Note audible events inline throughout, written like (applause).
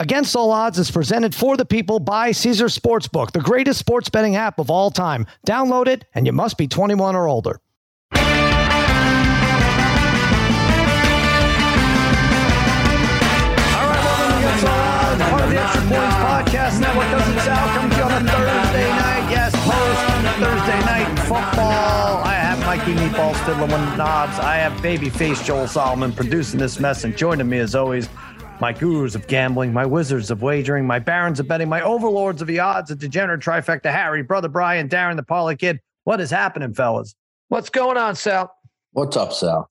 Against All Odds is presented for the people by Caesar Sportsbook, the greatest sports betting app of all time. Download it, and you must be 21 or older. Podcast Network. To you on a Thursday night. Yes, post Thursday night football. I have Mikey Meatballs fiddling with knobs. I have babyface Joel Solomon producing this mess, and joining me as always my gurus of gambling, my wizards of wagering, my barons of betting, my overlords of the odds, a degenerate trifecta, Harry, brother Brian, Darren, the Parlay Kid. What is happening, fellas? What's going on, Sal? What's up, Sal?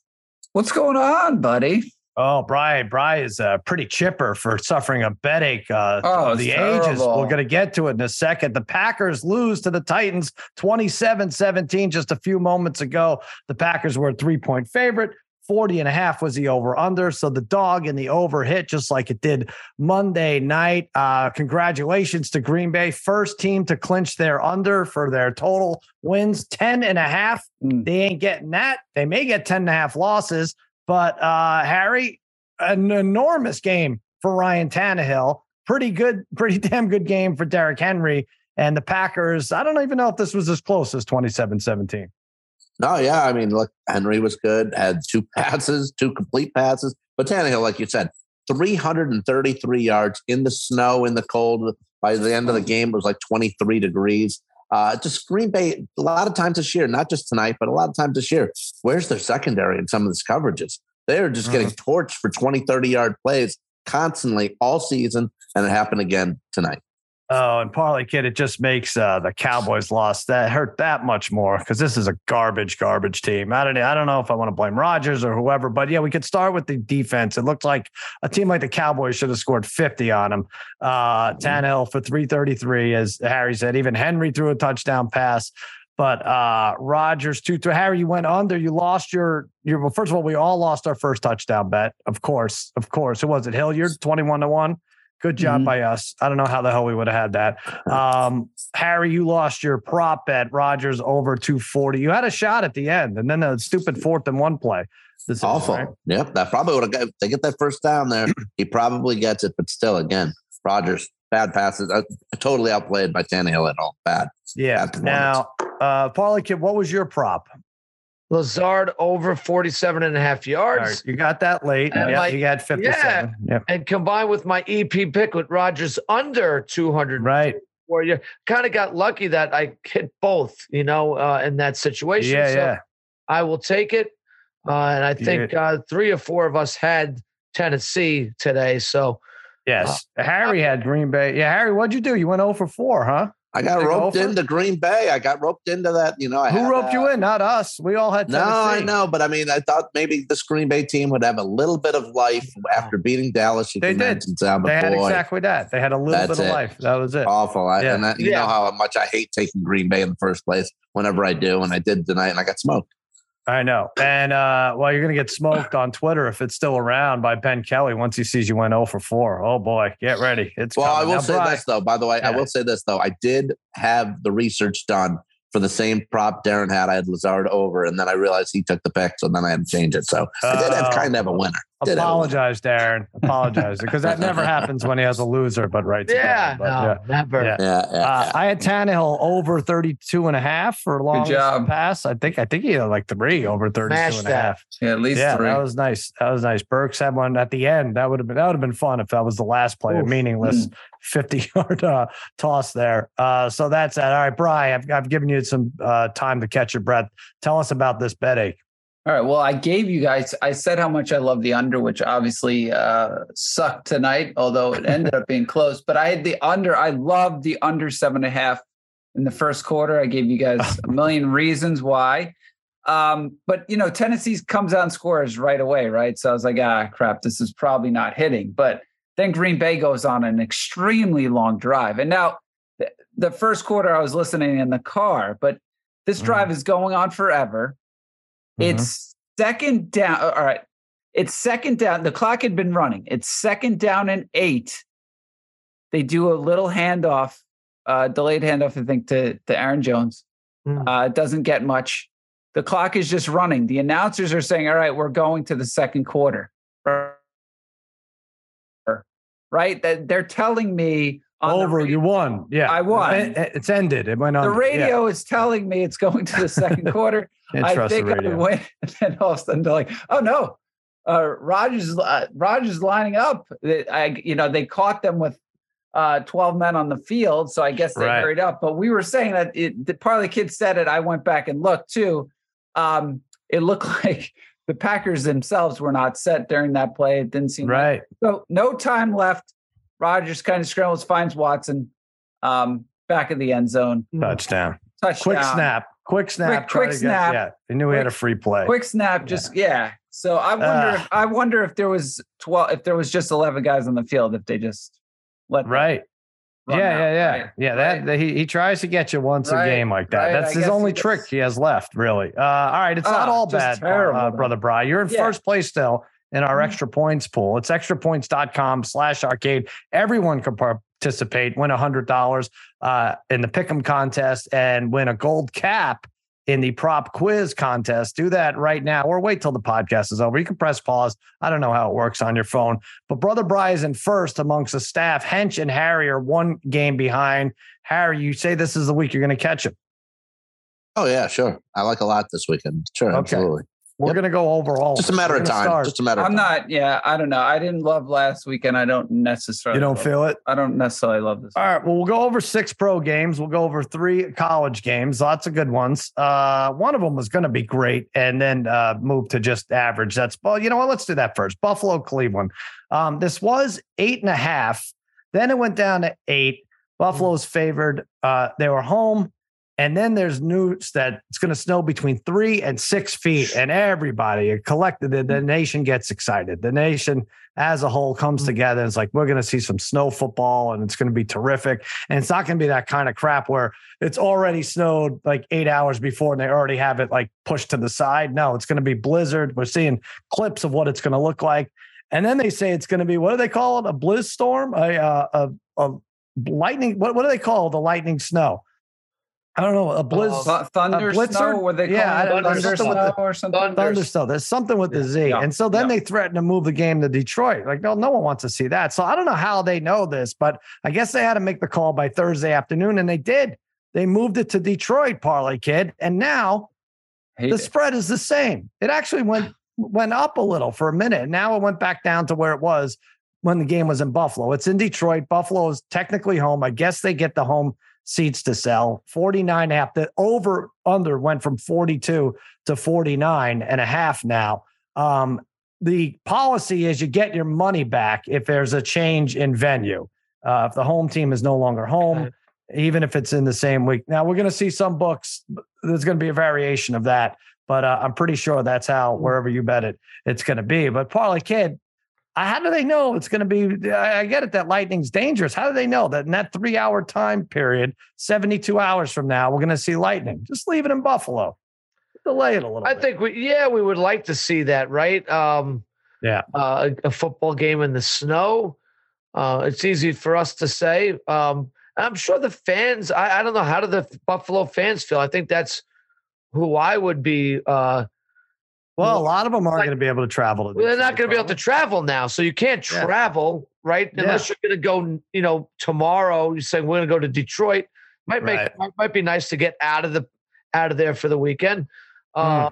What's going on, buddy? Oh, Brian, Brian is uh, pretty chipper for suffering a bed Uh, oh, the terrible. ages. We're going to get to it in a second. The Packers lose to the Titans 27 17 just a few moments ago. The Packers were a three point favorite. 40 and a half was the over under. So the dog and the over hit just like it did Monday night. Uh, congratulations to Green Bay. First team to clinch their under for their total wins 10 and a half. Mm. They ain't getting that. They may get 10 and a half losses, but uh, Harry, an enormous game for Ryan Tannehill. Pretty good, pretty (laughs) damn good game for Derrick Henry. And the Packers, I don't even know if this was as close as 27 17. No, yeah. I mean, look, Henry was good, had two (laughs) passes, two complete passes. But Tannehill, like you said, 333 yards in the snow, in the cold. By the end of the game, it was like 23 degrees. Uh, just Green Bay, a lot of times this year, not just tonight, but a lot of times this year. Where's their secondary in some of these coverages? They're just getting mm-hmm. torched for 20, 30 yard plays constantly all season. And it happened again tonight. Oh, and Parlay Kid, it just makes uh, the Cowboys loss that hurt that much more because this is a garbage, garbage team. I don't, I don't know if I want to blame Rodgers or whoever, but yeah, we could start with the defense. It looked like a team like the Cowboys should have scored 50 on them. Uh, mm-hmm. Tannehill for 333, as Harry said. Even Henry threw a touchdown pass. But uh Rodgers two three. Harry, you went under. You lost your your. Well, first of all, we all lost our first touchdown bet. Of course, of course. Who was it? Hilliard, twenty one to one. Good job mm-hmm. by us. I don't know how the hell we would have had that. Um, Harry, you lost your prop bet. Rodgers over 240. You had a shot at the end, and then the stupid fourth and one play. This Awful. Is, right? Yep. That probably would have got, they get that first down there. he probably gets it, but still, again, Rodgers, bad passes. Uh, totally outplayed by Tannehill at all. Bad. Yeah. Bad now, uh, Parlay Kid, what was your prop? Lazard over 47 and a half yards. Right, you got that late. And yeah, my, you got 57. Yeah. Yep. And combined with my EP pick with Rodgers under 200. Right. Where you kind of got lucky that I hit both, you know, uh, in that situation. Yeah, so yeah. I will take it. Uh, and I think uh, three or four of us had Tennessee today. So, yes, uh, Harry had Green Bay. Yeah, Harry, what'd you do? You went 0 for 4, huh? I got roped into Green Bay. I got roped into that. You know, I who roped you in? Not us. We all had. Tennessee. No, I know, but I mean, I thought maybe this Green Bay team would have a little bit of life after beating Dallas. they did. Down, they had boy, exactly that. They had a little bit of life. That was it. Awful. I, yeah. And I, you yeah. know how much I hate taking Green Bay in the first place. Whenever I do, and I did tonight, and I got smoked. I know. And uh, well, you're going to get smoked on Twitter if it's still around by Ben Kelly once he sees you went 0 for 4. Oh boy, get ready. It's well, coming. I will now, say Brian, this though. By the way, yeah. I will say this though. I did have the research done for the same prop Darren had. I had Lazard over, and then I realized he took the pick, so then I had to change it. So uh, I did have kind of a winner. Did apologize, Darren. Apologize because that never happens when he has a loser, but right. Yeah, but, no, yeah, never. Yeah, yeah, yeah, uh, I had Tannehill over 32 and a half for a long pass. I think I think he had like three over 32 Smash and a half. Yeah, at least yeah, three. That was nice. That was nice. Burks had one at the end. That would have been that would have been fun if that was the last play, Oof. meaningless mm. 50 (laughs) yard uh, toss there. Uh, so that's that. All right, Brian, I've, I've given you some uh, time to catch your breath. Tell us about this bet ache. All right. Well, I gave you guys, I said how much I love the under, which obviously uh, sucked tonight, although it ended up being close. But I had the under, I loved the under seven and a half in the first quarter. I gave you guys a million (laughs) reasons why. Um, but, you know, Tennessee comes out and scores right away, right? So I was like, ah, crap, this is probably not hitting. But then Green Bay goes on an extremely long drive. And now the first quarter, I was listening in the car, but this mm-hmm. drive mm. is going on forever Mm-hmm. It's second down. All right. It's second down. The clock had been running. It's second down and eight. They do a little handoff, uh, delayed handoff, I think, to, to Aaron Jones. Mm. Uh, doesn't get much. The clock is just running. The announcers are saying, all right, we're going to the second quarter. Right? That they're telling me over. you won. Yeah, I won. It's ended. It went on. The radio yeah. is telling me it's going to the second (laughs) quarter. I think I win. (laughs) And then all of a sudden they're like, "Oh no, uh, Rodgers uh, Rodgers lining up." I you know they caught them with uh, 12 men on the field, so I guess they right. hurried up. But we were saying that it, the part of the kids said it. I went back and looked too. Um, it looked (laughs) like the Packers themselves were not set during that play. It didn't seem right. Like, so no time left. Rodgers kind of scrambles, finds Watson um, back in the end zone. Touchdown. Touchdown. Quick snap. Quick snap. Quick, quick snap. Get, yeah, they knew quick, he had a free play. Quick snap. Just yeah. yeah. So I wonder. Uh, if, I wonder if there was twelve. If there was just eleven guys on the field, if they just let right. Yeah, yeah, yeah, right. yeah. That, that he, he tries to get you once right. a game like that. Right. That's I his only he trick he has left, really. Uh, all right, it's not ah, all bad, terrible, uh, brother Bry. You're in yeah. first place still in our mm-hmm. extra points pool. It's extrapoints.com slash arcade. Everyone can participate, win a $100 uh, in the pick'em contest and win a gold cap in the prop quiz contest. Do that right now or wait till the podcast is over. You can press pause. I don't know how it works on your phone, but Brother Bry is in first amongst the staff. Hench and Harry are one game behind. Harry, you say this is the week you're going to catch him. Oh, yeah, sure. I like a lot this weekend. Sure, okay. absolutely. We're yep. going to go overall. Just a matter of time. Start. Just a matter. I'm time. not. Yeah, I don't know. I didn't love last weekend. I don't necessarily. You don't feel it. I don't necessarily love this. All right. Well, we'll go over six pro games. We'll go over three college games. Lots of good ones. Uh, one of them was going to be great, and then uh, move to just average. That's well. You know what? Let's do that first. Buffalo, Cleveland. Um, this was eight and a half. Then it went down to eight. Buffalo's favored. Uh, they were home. And then there's news that it's going to snow between three and six feet, and everybody collected, the, the nation gets excited. The nation as a whole comes mm-hmm. together. And it's like, we're going to see some snow football, and it's going to be terrific. And it's not going to be that kind of crap where it's already snowed like eight hours before and they already have it like pushed to the side. No, it's going to be blizzard. We're seeing clips of what it's going to look like. And then they say it's going to be, what do they call it? A blizz storm? A, uh, a, a lightning, what, what do they call the lightning snow? I don't know a blizz, uh, thunder a blitzer. Snow, what they yeah, it? thunder, thunder snow the, or something. Thunder, thunder snow. There's something with the Z, yeah. and so then yeah. they threaten to move the game to Detroit. Like, no, no one wants to see that. So I don't know how they know this, but I guess they had to make the call by Thursday afternoon, and they did. They moved it to Detroit, parlay kid, and now Hate the it. spread is the same. It actually went (sighs) went up a little for a minute. Now it went back down to where it was when the game was in Buffalo. It's in Detroit. Buffalo is technically home. I guess they get the home seats to sell. 49 half the over under went from 42 to 49 and a half now. Um, the policy is you get your money back if there's a change in venue. Uh, if the home team is no longer home even if it's in the same week. Now we're going to see some books there's going to be a variation of that but uh, i'm pretty sure that's how wherever you bet it it's going to be. But parlay kid how do they know it's going to be? I get it that lightning's dangerous. How do they know that in that three hour time period, 72 hours from now, we're going to see lightning? Just leave it in Buffalo. Delay it a little I bit. think we, yeah, we would like to see that, right? Um, yeah. Uh, a, a, football game in the snow. Uh, it's easy for us to say. Um, I'm sure the fans, I, I, don't know, how do the Buffalo fans feel? I think that's who I would be. Uh, well, a lot of them are like, going to be able to travel. To well, they're not going to be able to travel now, so you can't travel, yeah. right? Unless yeah. you're going to go, you know, tomorrow. You say we're going to go to Detroit. Might make right. might, might be nice to get out of the out of there for the weekend. Mm. Uh,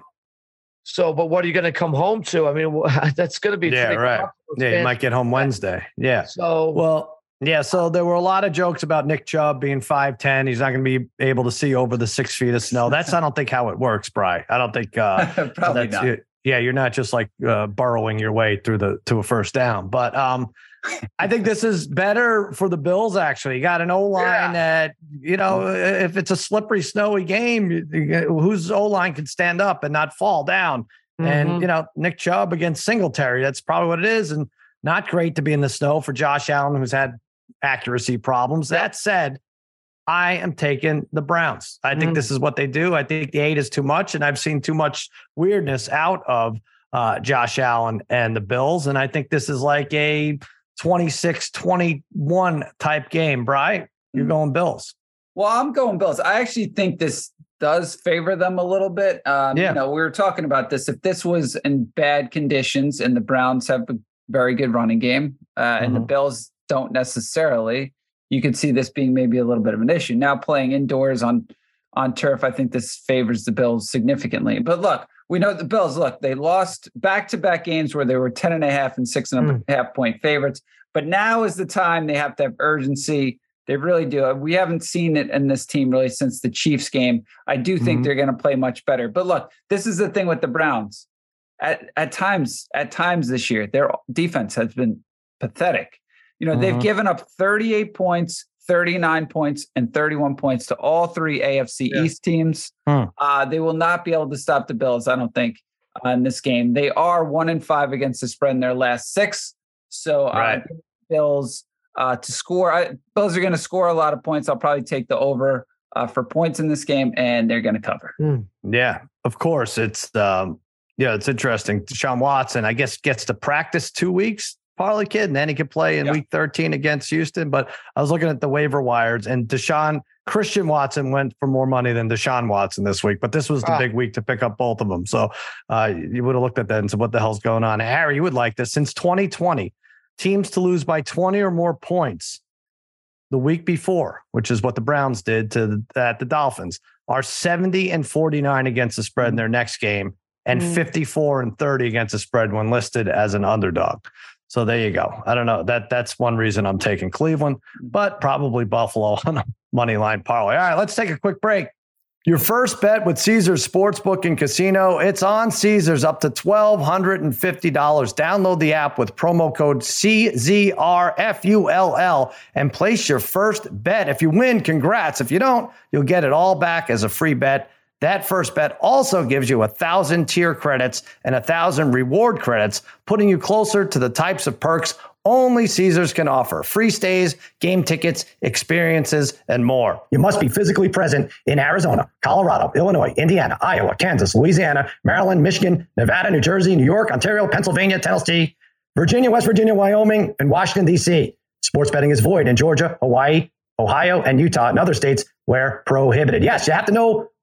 so, but what are you going to come home to? I mean, (laughs) that's going to be yeah, right. Yeah, you might get home Wednesday. Yeah. So, well, yeah, so there were a lot of jokes about Nick Chubb being 5'10. He's not going to be able to see over the six feet of snow. (laughs) That's, I don't think, how it works, Bry. I don't think, uh, (laughs) probably not. It, yeah, you're not just like uh, burrowing your way through the to a first down. But um, I think this is better for the Bills. Actually, you got an O line yeah. that you know if it's a slippery, snowy game, whose O line can stand up and not fall down. Mm-hmm. And you know Nick Chubb against Singletary, that's probably what it is. And not great to be in the snow for Josh Allen, who's had accuracy problems. That said, I am taking the Browns. I think mm. this is what they do. I think the eight is too much, and I've seen too much weirdness out of uh, Josh Allen and the Bills. And I think this is like a 26 21 type game. Bry, you're mm. going Bills. Well, I'm going Bills. I actually think this does favor them a little bit. Um, yeah. You know, we were talking about this. If this was in bad conditions and the Browns have a very good running game uh, mm-hmm. and the mm-hmm. Bills don't necessarily. You could see this being maybe a little bit of an issue. Now playing indoors on on turf, I think this favors the Bills significantly. But look, we know the Bills, look, they lost back to back games where they were 10 and a half and six and a mm. half point favorites. But now is the time they have to have urgency. They really do. We haven't seen it in this team really since the Chiefs game. I do think mm-hmm. they're going to play much better. But look, this is the thing with the Browns. At at times, at times this year, their defense has been pathetic. You know, mm-hmm. they've given up 38 points 39 points and 31 points to all three AFC yeah. East teams. Hmm. Uh, they will not be able to stop the Bills, I don't think, uh, in this game. They are one and five against the spread in their last six. So, uh, right. Bills uh, to score. I, Bills are going to score a lot of points. I'll probably take the over uh, for points in this game, and they're going to cover. Hmm. Yeah, of course. It's um, yeah, it's interesting. Deshaun Watson, I guess, gets to practice two weeks Parlay kid, and then he could play in yeah. week 13 against Houston. But I was looking at the waiver wires, and Deshaun Christian Watson went for more money than Deshaun Watson this week. But this was the ah. big week to pick up both of them. So uh, you would have looked at that and said, "What the hell's going on?" Harry, you would like this. Since 2020, teams to lose by 20 or more points the week before, which is what the Browns did to the, at the Dolphins, are 70 and 49 against the spread in their next game and mm. 54 and 30 against the spread when listed as an underdog. So there you go. I don't know. That that's one reason I'm taking Cleveland, mm. but probably Buffalo (laughs) on a money line parlay. All right, let's take a quick break. Your first bet with Caesars Sportsbook and Casino, it's on Caesars up to $1,250. Download the app with promo code CZRFULL and place your first bet. If you win, congrats. If you don't, you'll get it all back as a free bet. That first bet also gives you a thousand tier credits and a thousand reward credits, putting you closer to the types of perks only Caesars can offer free stays, game tickets, experiences, and more. You must be physically present in Arizona, Colorado, Illinois, Indiana, Iowa, Kansas, Louisiana, Maryland, Michigan, Nevada, New Jersey, New York, Ontario, Pennsylvania, Tennessee, Virginia, West Virginia, Wyoming, and Washington, D.C. Sports betting is void in Georgia, Hawaii, Ohio, and Utah, and other states where prohibited. Yes, you have to know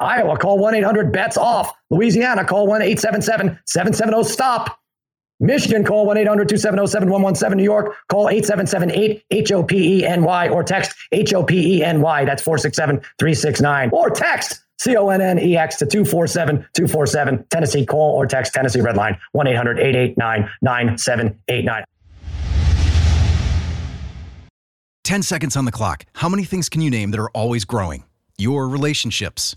Iowa, call 1 800 bets off. Louisiana, call 1 877 770 stop. Michigan, call 1 800 270 7117. New York, call 877 8 H O P E N Y or text H O P E N Y. That's 467 369. Or text C O N N E X to 247 247. Tennessee, call or text Tennessee Red Line 1 800 889 9789. 10 seconds on the clock. How many things can you name that are always growing? Your relationships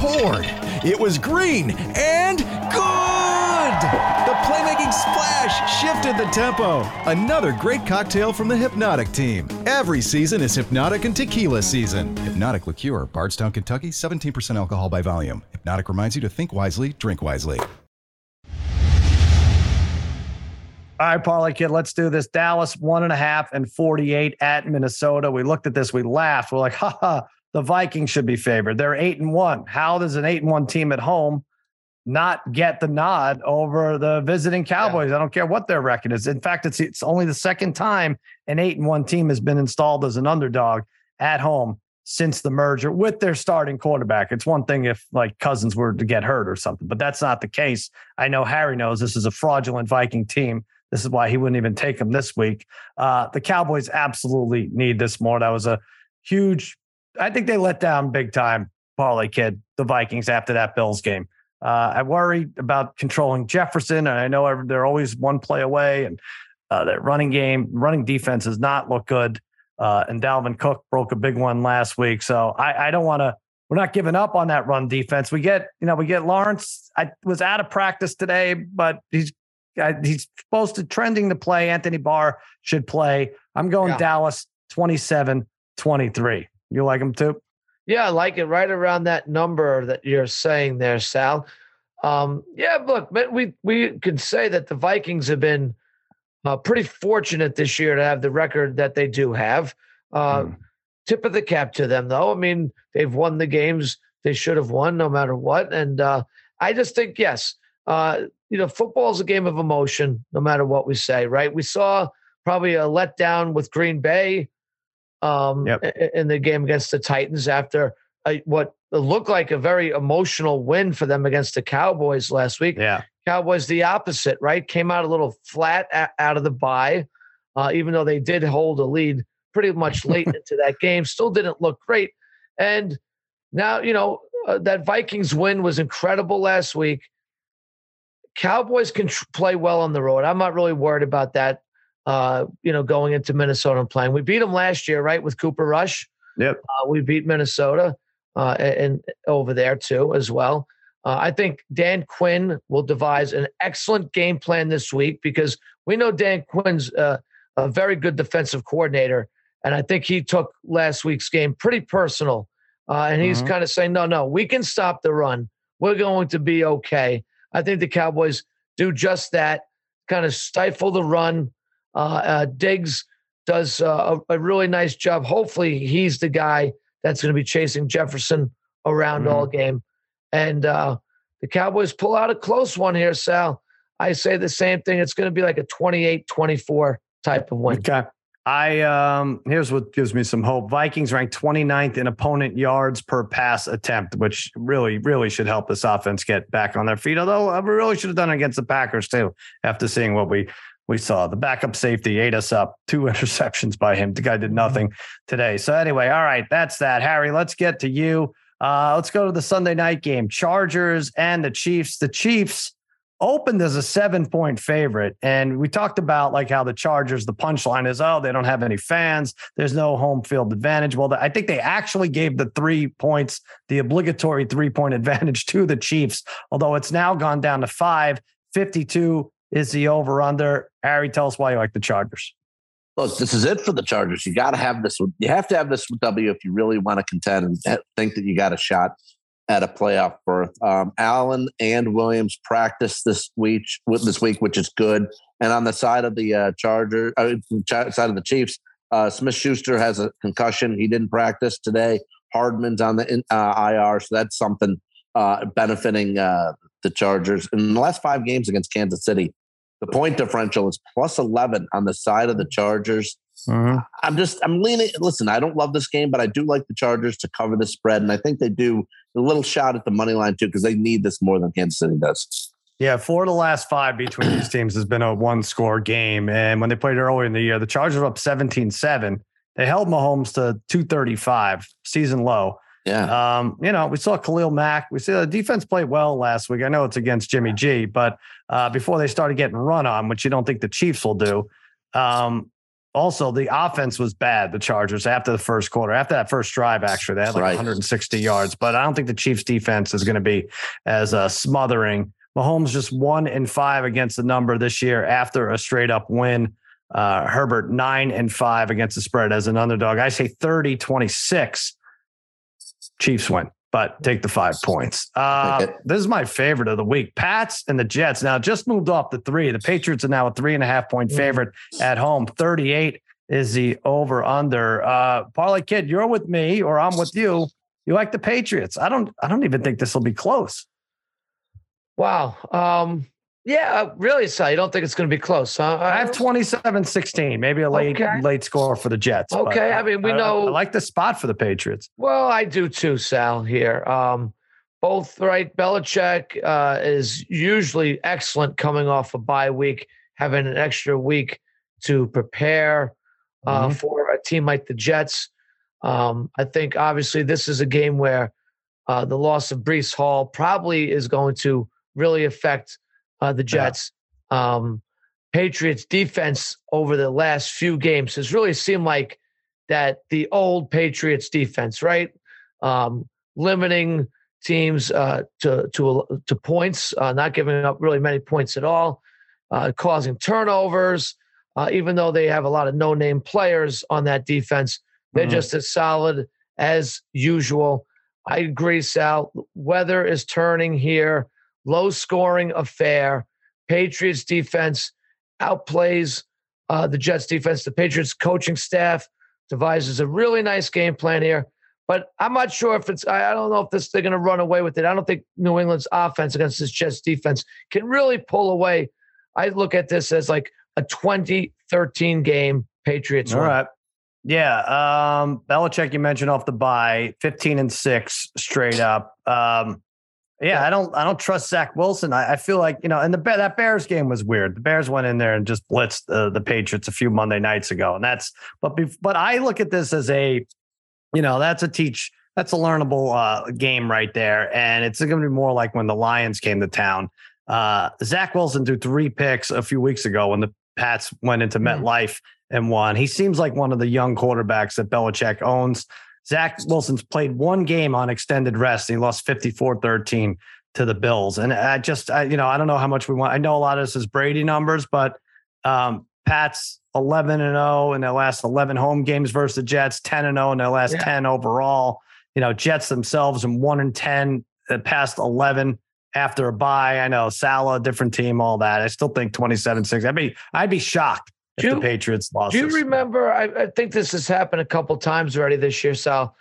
poured it was green and good! The playmaking splash shifted the tempo. Another great cocktail from the Hypnotic team. Every season is Hypnotic and Tequila season. Hypnotic Liqueur, Bardstown, Kentucky, 17% alcohol by volume. Hypnotic reminds you to think wisely, drink wisely. All right, Parlay Kid, let's do this. Dallas, one and a half and 48 at Minnesota. We looked at this, we laughed. We're like, ha ha the Vikings should be favored. They're eight and one. How does an eight and one team at home not get the nod over the visiting Cowboys? Yeah. I don't care what their record is. In fact, it's it's only the second time an eight and one team has been installed as an underdog at home since the merger with their starting quarterback. It's one thing if like Cousins were to get hurt or something, but that's not the case. I know Harry knows this is a fraudulent Viking team. This is why he wouldn't even take them this week. Uh, the Cowboys absolutely need this more. That was a huge, I think they let down big time, parlay kid, the Vikings after that Bills game. Uh, I worry about controlling Jefferson, and I know they're always one play away, and uh, that running game, running defense does not look good. Uh, and Dalvin Cook broke a big one last week. So I, I don't want to. We're not giving up on that run defense. We get, you know, we get Lawrence. I was out of practice today, but he's he's supposed to trending to play. Anthony Barr should play. I'm going yeah. Dallas 27 23. You like them too? Yeah, I like it right around that number that you're saying there, Sal. Um, yeah, look, but we we could say that the Vikings have been uh, pretty fortunate this year to have the record that they do have. Uh, mm. Tip of the cap to them, though. I mean, they've won the games they should have won, no matter what. And uh, I just think, yes, uh, you know, football is a game of emotion, no matter what we say, right? We saw probably a letdown with Green Bay um, yep. in the game against the Titans after a, what looked like a very emotional win for them against the Cowboys last week. Yeah. Cowboys the opposite, right? Came out a little flat a- out of the bye, uh, even though they did hold a lead pretty much (laughs) late into that game. Still didn't look great. And now, you know, uh, that Vikings win was incredible last week. Cowboys can tr- play well on the road. I'm not really worried about that. Uh, you know, going into Minnesota and playing. We beat them last year, right, with Cooper Rush. Yep. Uh, we beat Minnesota uh, and, and over there too as well. Uh, I think Dan Quinn will devise an excellent game plan this week because we know Dan Quinn's uh, a very good defensive coordinator. And I think he took last week's game pretty personal. Uh, and he's mm-hmm. kind of saying, no, no, we can stop the run. We're going to be okay. I think the Cowboys do just that, kind of stifle the run. Uh, uh, Diggs does uh, a, a, really nice job. Hopefully, he's the guy that's going to be chasing Jefferson around mm-hmm. all game. And uh, the Cowboys pull out a close one here, Sal. I say the same thing. It's going to be like a 28 24 type of win. Okay. I um here's what gives me some hope. Vikings ranked 29th in opponent yards per pass attempt, which really, really should help this offense get back on their feet. Although I really should have done it against the Packers too, after seeing what we we saw. The backup safety ate us up. Two (laughs) interceptions by him. The guy did nothing today. So anyway, all right, that's that. Harry, let's get to you. Uh, let's go to the Sunday night game. Chargers and the Chiefs. The Chiefs opened as a seven point favorite. And we talked about like how the Chargers, the punchline is, oh, they don't have any fans. There's no home field advantage. Well, I think they actually gave the three points, the obligatory three point (laughs) advantage to the Chiefs, although it's now gone down to five. 52 is the over under. Harry, tell us why you like the Chargers look, this is it for the Chargers. You got to have this. You have to have this W if you really want to contend and think that you got a shot at a playoff berth. Um, Allen and Williams practice this week, this week, which is good. And on the side of the uh, Charger, uh, side of the Chiefs, uh, Smith Schuster has a concussion. He didn't practice today. Hardman's on the uh, IR, so that's something uh, benefiting uh, the Chargers. In the last five games against Kansas City, the point differential is plus 11 on the side of the Chargers. Mm-hmm. I'm just, I'm leaning. Listen, I don't love this game, but I do like the Chargers to cover the spread. And I think they do a little shot at the money line too, because they need this more than Kansas City does. Yeah, four of the last five between these teams has been a one score game. And when they played earlier in the year, the Chargers were up 17 7. They held Mahomes to 235, season low. Yeah. Um, you know, we saw Khalil Mack. We see the defense played well last week. I know it's against Jimmy G, but uh, before they started getting run on, which you don't think the Chiefs will do. Um, also, the offense was bad, the Chargers, after the first quarter, after that first drive, actually. They had like right. 160 yards, but I don't think the Chiefs defense is going to be as uh, smothering. Mahomes just one and five against the number this year after a straight up win. Uh, Herbert nine and five against the spread as an underdog. I say 30 26 Chiefs win, but take the five points. Uh, this is my favorite of the week. Pats and the Jets now just moved off the three. The Patriots are now a three and a half point mm. favorite at home. 38 is the over under. Uh, Parlay Kid, you're with me or I'm with you. You like the Patriots. I don't I don't even think this will be close. Wow. Um, Yeah, uh, really, Sal. You don't think it's going to be close, huh? I have 27-16, maybe a late Okay. late score for the Jets. Okay, I mean, we I- know- I like the spot for the Patriots. Well, I do too, Sal. Here, um, both right. Belichick uh, is usually excellent coming off a bye week, having an extra week to prepare uh, Mhm. for a team like the Jets. Um, I think obviously this is a game where uh, the loss of Breece Hall probably is going to really affect uh, the Yeah. Jets. Um, Patriots defense over the last few games has really seemed like that the old Patriots defense, right? Um, limiting teams uh, to to to points, uh, not giving up really many points at all, uh, causing turnovers. Uh, even though they have a lot of no-name players on that defense, they're Mhm. just as solid as usual. I agree, Sal. Weather is turning here. Low scoring affair. Patriots defense outplays uh, the Jets defense. The Patriots coaching staff devises a really nice game plan here. But I'm not sure if it's, I don't know if this, they're going to run away with it. I don't think New England's offense against this Jets defense can really pull away. I look at this as like a 20 13 game Patriots. All win. right. Yeah. Um, Belichick, you mentioned off the bye, 15 and six straight up. Um, yeah, I don't I don't trust Zach Wilson. I, I feel like, you know, and the that Bears game was weird. The Bears went in there and just blitzed uh, the Patriots a few Monday nights ago. And that's but bef- but I look at this as a, you know, that's a teach that's a learnable uh, game right there. And it's going to be more like when the Lions came to town. Uh, Zach Wilson threw three picks a few weeks ago when the Pats went into Mhm. MetLife and won. He seems like one of the young quarterbacks that Belichick owns. Zach Wilson's played one game on extended rest. And he lost 54 13 to the Bills. And I just, I, you know, I don't know how much we want. I know a lot of this is Brady numbers, but um, Pat's 11 and 0 in their last 11 home games versus the Jets, 10 and 0 in their last Yeah. 10 overall. You know, Jets themselves and 1 and 10 the past 11 after a bye. I know Salah, different team, all that. I still think 27 6. I'd be, I'd be shocked if Do the Patriots lost. Do you remember? I, I think this has happened a couple times already this year, Sal.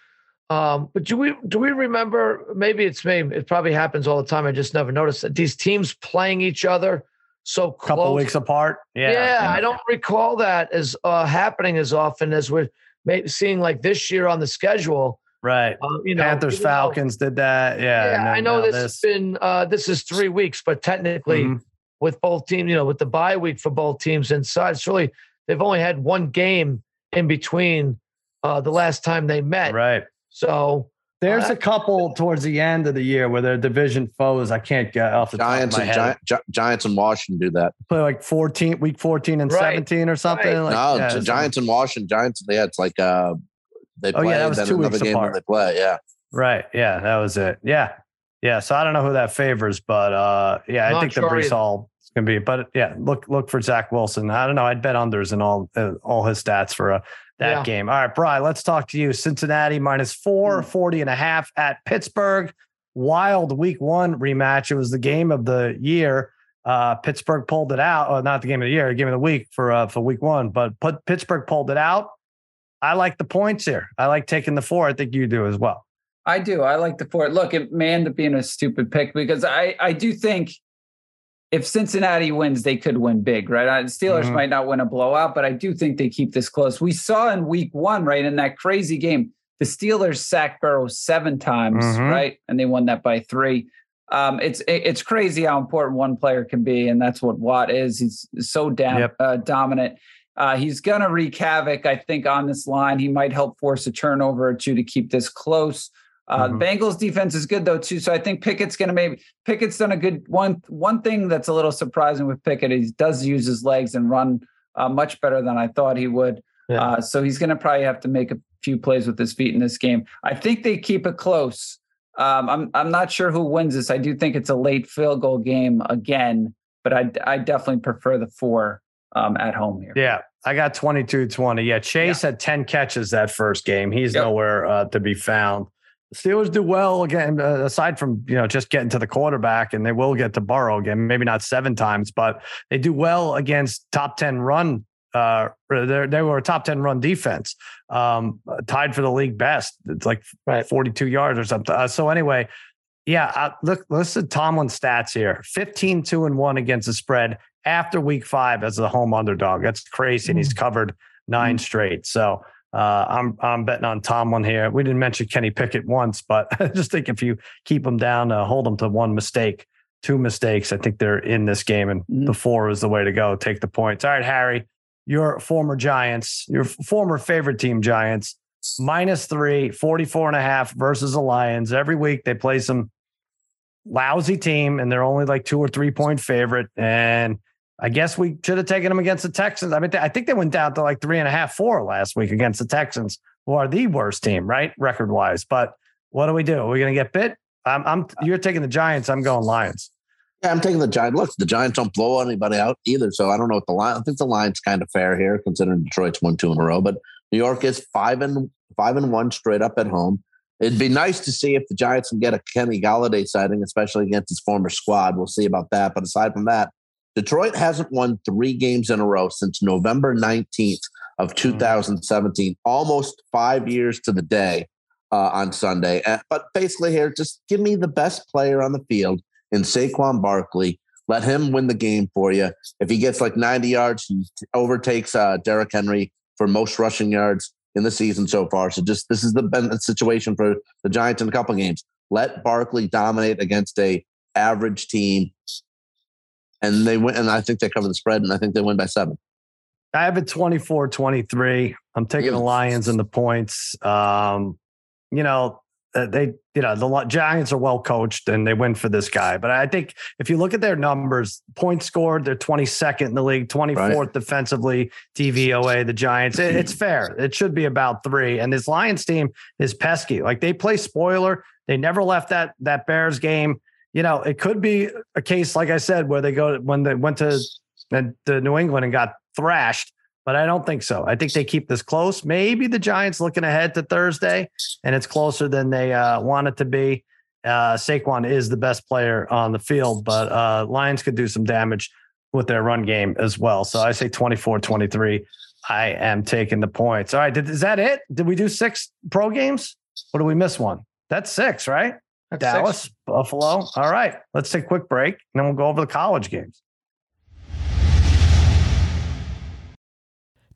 Um, but do we do we remember? Maybe it's me. It probably happens all the time. I just never noticed that these teams playing each other so close. couple weeks apart? Yeah. Yeah, I don't recall that as uh, happening as often as we're seeing like this year on the schedule. Right. Uh, you know, Panthers, Falcons did that. Yeah. Yeah, I know now this, has been uh, this is three weeks, but technically Mhm. With both teams, you know, with the bye week for both teams inside, it's really they've only had one game in between uh, the last time they met. Right. So There's Uh, a couple towards the end of the year where they're division foes. I can't get off the Giants top of and my head. Gi- Gi- Giants and Washington do that. Play like 14, week 14 and Right. 17 or something. Right. Like, no, yeah, Gi- Giants and Washington. Giants. Yeah, it's like uh, they play Oh, play yeah, that was then two another weeks game apart. they play. Yeah, Right. Yeah, that was it. Yeah. Yeah. So I don't know who that favors, but uh yeah, I Not think the sure Breece either. Hall is gonna be, but yeah, look look for Zach Wilson. I don't know. I'd bet unders in all uh, all his stats for uh, that Yeah. game. All right, Bry, let's talk to you. Cincinnati minus four, 40 and a half at Pittsburgh. Wild week one rematch. It was the game of the year. Uh, Pittsburgh pulled it out. Or not the game of the year, game of the week for uh, for week one, but put Pittsburgh pulled it out. I like the points here. I like taking the four. I think you do as well. I do. I like the four. Look, it may end up being a stupid pick because I, I do think if Cincinnati wins, they could win big, right? Steelers Mhm. might not win a blowout, but I do think they keep this close. We saw in week one, right, in that crazy game, the Steelers sacked Burrow seven times, Mhm. right? And they won that by three. Um, it's it's crazy how important one player can be, and that's what Watt is. He's so damn Yep. uh, dominant. Uh, he's going to wreak havoc, I think, on this line. He might help force a turnover or two to keep this close. Uh, Mhm. Bengals defense is good though too, so I think Pickett's going to maybe Pickett's done a good one. One thing that's a little surprising with Pickett, is he does use his legs and run uh, much better than I thought he would. Yeah. Uh, so he's going to probably have to make a few plays with his feet in this game. I think they keep it close. Um, I'm I'm not sure who wins this. I do think it's a late field goal game again, but I I definitely prefer the four um, at home here. Yeah, I got 22 20. Yeah, Chase had 10 catches that first game. He's Yep. nowhere uh, to be found. Steelers do well again, uh, aside from you know just getting to the quarterback, and they will get to Burrow again. Maybe not seven times, but they do well against top ten run. Uh, they were a top ten run defense, um, tied for the league best. It's like Right. forty two yards or something. Uh, so anyway, Yeah, uh, look, listen to Tomlin's stats here 15, 2 and 1 against the spread after week five as the home underdog. That's crazy. And he's mm. covered nine mm. straight. So uh, I'm I'm betting on Tomlin here. We didn't mention Kenny Pickett once, but (laughs) I just think if you keep them down, uh, hold them to one mistake, two mistakes, I think they're in this game, and mm. the four is the way to go. Take the points. All right, Harry, your former Giants, your former favorite team, Giants, minus three, 44 and a half versus the Lions. Every week they play some lousy team, and they're only like two or three point favorite. And I guess we should have taken them against the Texans. I mean, I think they went down to like three and a half, four last week against the Texans, who are the worst team, right, record wise. But what do we do? Are we going to get bit? I'm, I'm. You're taking the Giants. I'm going Lions. Yeah, I'm taking the Giants. Look, the Giants don't blow anybody out either, so I don't know what the line. I think the line's kind of fair here, considering Detroit's won two in a row. But New York is five and five and one straight up at home. It'd be nice to see if the Giants can get a Kenny Golladay sighting, especially against his former squad. We'll see about that. But aside from that, Detroit hasn't won three games in a row since November 19th of hmm. 2017, almost five years to the day uh, on Sunday. But basically, here, just give me the best player on the field in Saquon Barkley. Let him win the game for you. If he gets like 90 yards, he overtakes uh, Derrick Henry for most rushing yards in the season so far. So just this is the situation for the Giants in a couple games. Let Barkley dominate against a average team and they went, And I think they covered the spread, and I think they win by seven. I have it 24 23. I'm taking the Lions and the points. Um, you know, uh, they, you know, the Giants are well coached and they win for this guy. But I think if you look at their numbers, points scored, they're 22nd in the league, 24th right. defensively, DVOA, the Giants. It, it's fair. It should be about three. And this Lions team is pesky. Like they play spoiler. They never left that that Bears game you know, it could be a case, like I said, where they go when they went to the New England and got thrashed, but I don't think so. I think they keep this close. Maybe the Giants looking ahead to Thursday, and it's closer than they uh, want it to be. Uh, Saquon is the best player on the field, but uh, Lions could do some damage with their run game as well. So I say 24 23. I am taking the points. All right. Did, is that it? Did we do six pro games? Or did we miss one? That's six, right? That's Dallas, six. Buffalo. All right. Let's take a quick break and then we'll go over the college games.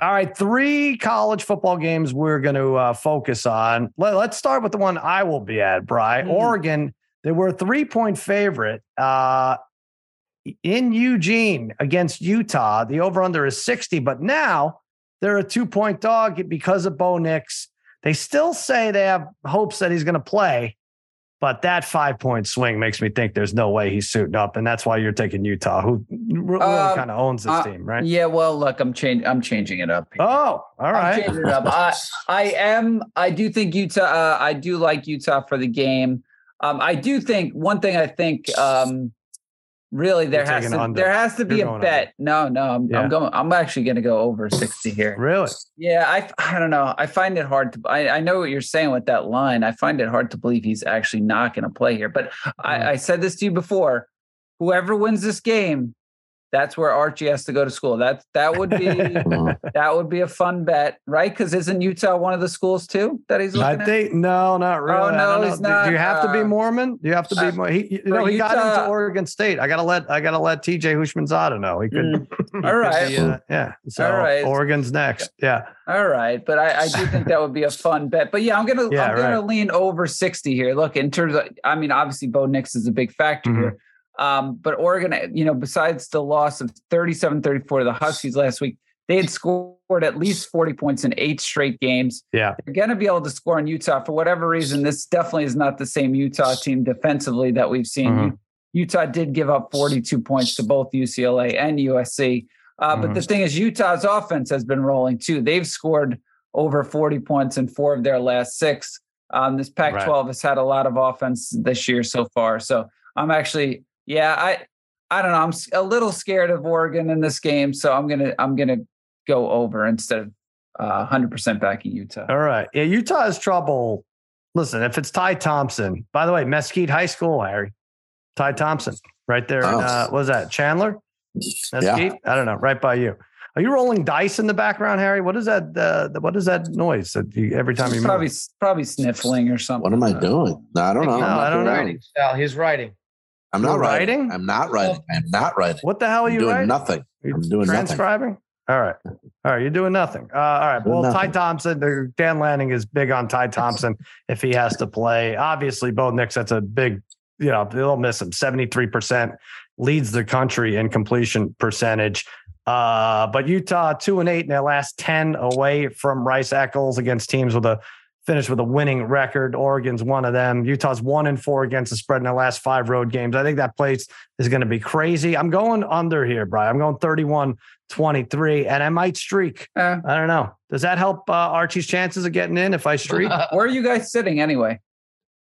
All right, three college football games we're going to uh, focus on. Let, us start with the one I will be at, Bry. Mm. Oregon, they were a three point favorite uh, in Eugene against Utah. The over under is 60, but now they're a two point dog because of Bo Nix. They still say they have hopes that he's going to play. But that five point swing makes me think there's no way he's suiting up, and that's why you're taking Utah, who really um, kind of owns this uh, team, right? Yeah, well, look, I'm changing. I'm changing it up. Here. Oh, all right. I'm changing it up. I, I am. I do think Utah. Uh, I do like Utah for the game. Um, I do think one thing. I think um, Really, there has to under. there has to be a bet. Under. No, no, I'm, yeah. I'm, going. I'm actually going to go over sixty here. Really? Yeah, I I don't know. I find it hard to. I, I know what you're saying with that line. I find it hard to believe he's actually not going to play here. But mm. I, I said this to you before. Whoever wins this game that's where Archie has to go to school. That that would be (laughs) that would be a fun bet, right? Because isn't Utah one of the schools too that he's looking I think no, not really. Oh, no, don't know. he's Do- not. Do you have to be Uh, Mormon? Do you have to be? uh, Mo- he, you know, he got into Oregon State. I gotta let I gotta let TJ Houshmandzadeh know. He could. Mm. (laughs) he All could right. be, uh, yeah. So All right. Oregon's next. Yeah. All right, but I, I do think that would be a fun bet. But yeah, I'm gonna (laughs) Yeah, I'm gonna lean over 60 here. Look, in terms of I mean, obviously Bo Nix is a big factor Mhm. here. Um, but Oregon, you know, besides the loss of 37-34 to the Huskies last week, they had scored at least 40 points in eight straight games. Yeah. They're gonna be able to score in Utah for whatever reason. This definitely is not the same Utah team defensively that we've seen. Mhm. Utah did give up 42 points to both UCLA and USC. Uh, But Mhm. the thing is, Utah's offense has been rolling too. They've scored over 40 points in four of their last six. Um, this Pac 12 has had a lot of offense this year so far. So I'm actually, yeah, I, I don't know. I'm a little scared of Oregon in this game. So I'm going to, I'm going to go over instead of uh, 100% backing Utah. All right. Yeah. Utah has trouble. Listen, if it's Ty Thompson, by the way, Mesquite High School, Harry, Ty Thompson, right there. In, Oh. uh, what was that Chandler? Yeah. Mesquite? I don't know. Right by you. Are you rolling dice in the background, Harry? What is that? Uh, the- what is that noise that you, every time you probably, move? probably sniffling or something. What am I Uh, doing? No, I don't know. No, I'm not I don't doing know. anything. Writing, Sal. He's writing. I'm not writing. writing? I'm not writing. I'm not writing. What the hell are I'm you doing writing? nothing. You I'm doing nothing. transcribing. All right, all right. You're doing nothing. Uh, all right. Well, Ty. Thompson, Dan Lanning is big on Ty Thompson if he has to play. Obviously, Bo Nix. That's a big. You know, they'll miss him. Seventy three percent leads the country in completion percentage. Uh, but Utah two and eight in their last ten away from Rice Eccles against teams with a finish with a winning record. Oregon's one of them. Utah's one and four against the spread in the last five road games. I think that place is going to be crazy. I'm going under here, Brian. I'm going 31 23, and I might streak. eh. I don't know. Does that help uh, Archie's chances of getting in if I streak? (laughs) Where are you guys sitting anyway?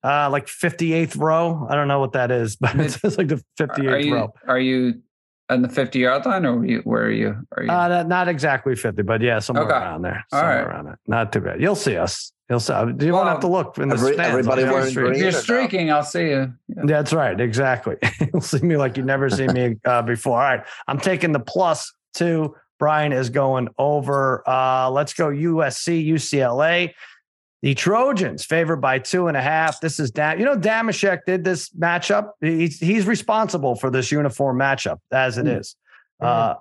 Uh, like 58th row. I don't know what that is, (laughs) but it's like the 58th Are you row. are you on the 50 yard line or you, where are you? Are you? Uh, not, exactly 50, but yeah, somewhere Okay. around there. All Somewhere right. around it. Not too bad. You'll see us. You'll see. You Well, won't have to look in the every- stands. everybody I'll be on wearing streak. if you're streaking, I'll see you. Yeah. That's right. Exactly. (laughs) You'll see me like you never seen me uh, before. All right. I'm taking the plus two. Brian is going over. Uh, let's go USC, UCLA. The Trojans favored by two and a half. This is Dan. You know, Damashek did this matchup. He's he's responsible for this uniform matchup as it Mm. is. Uh,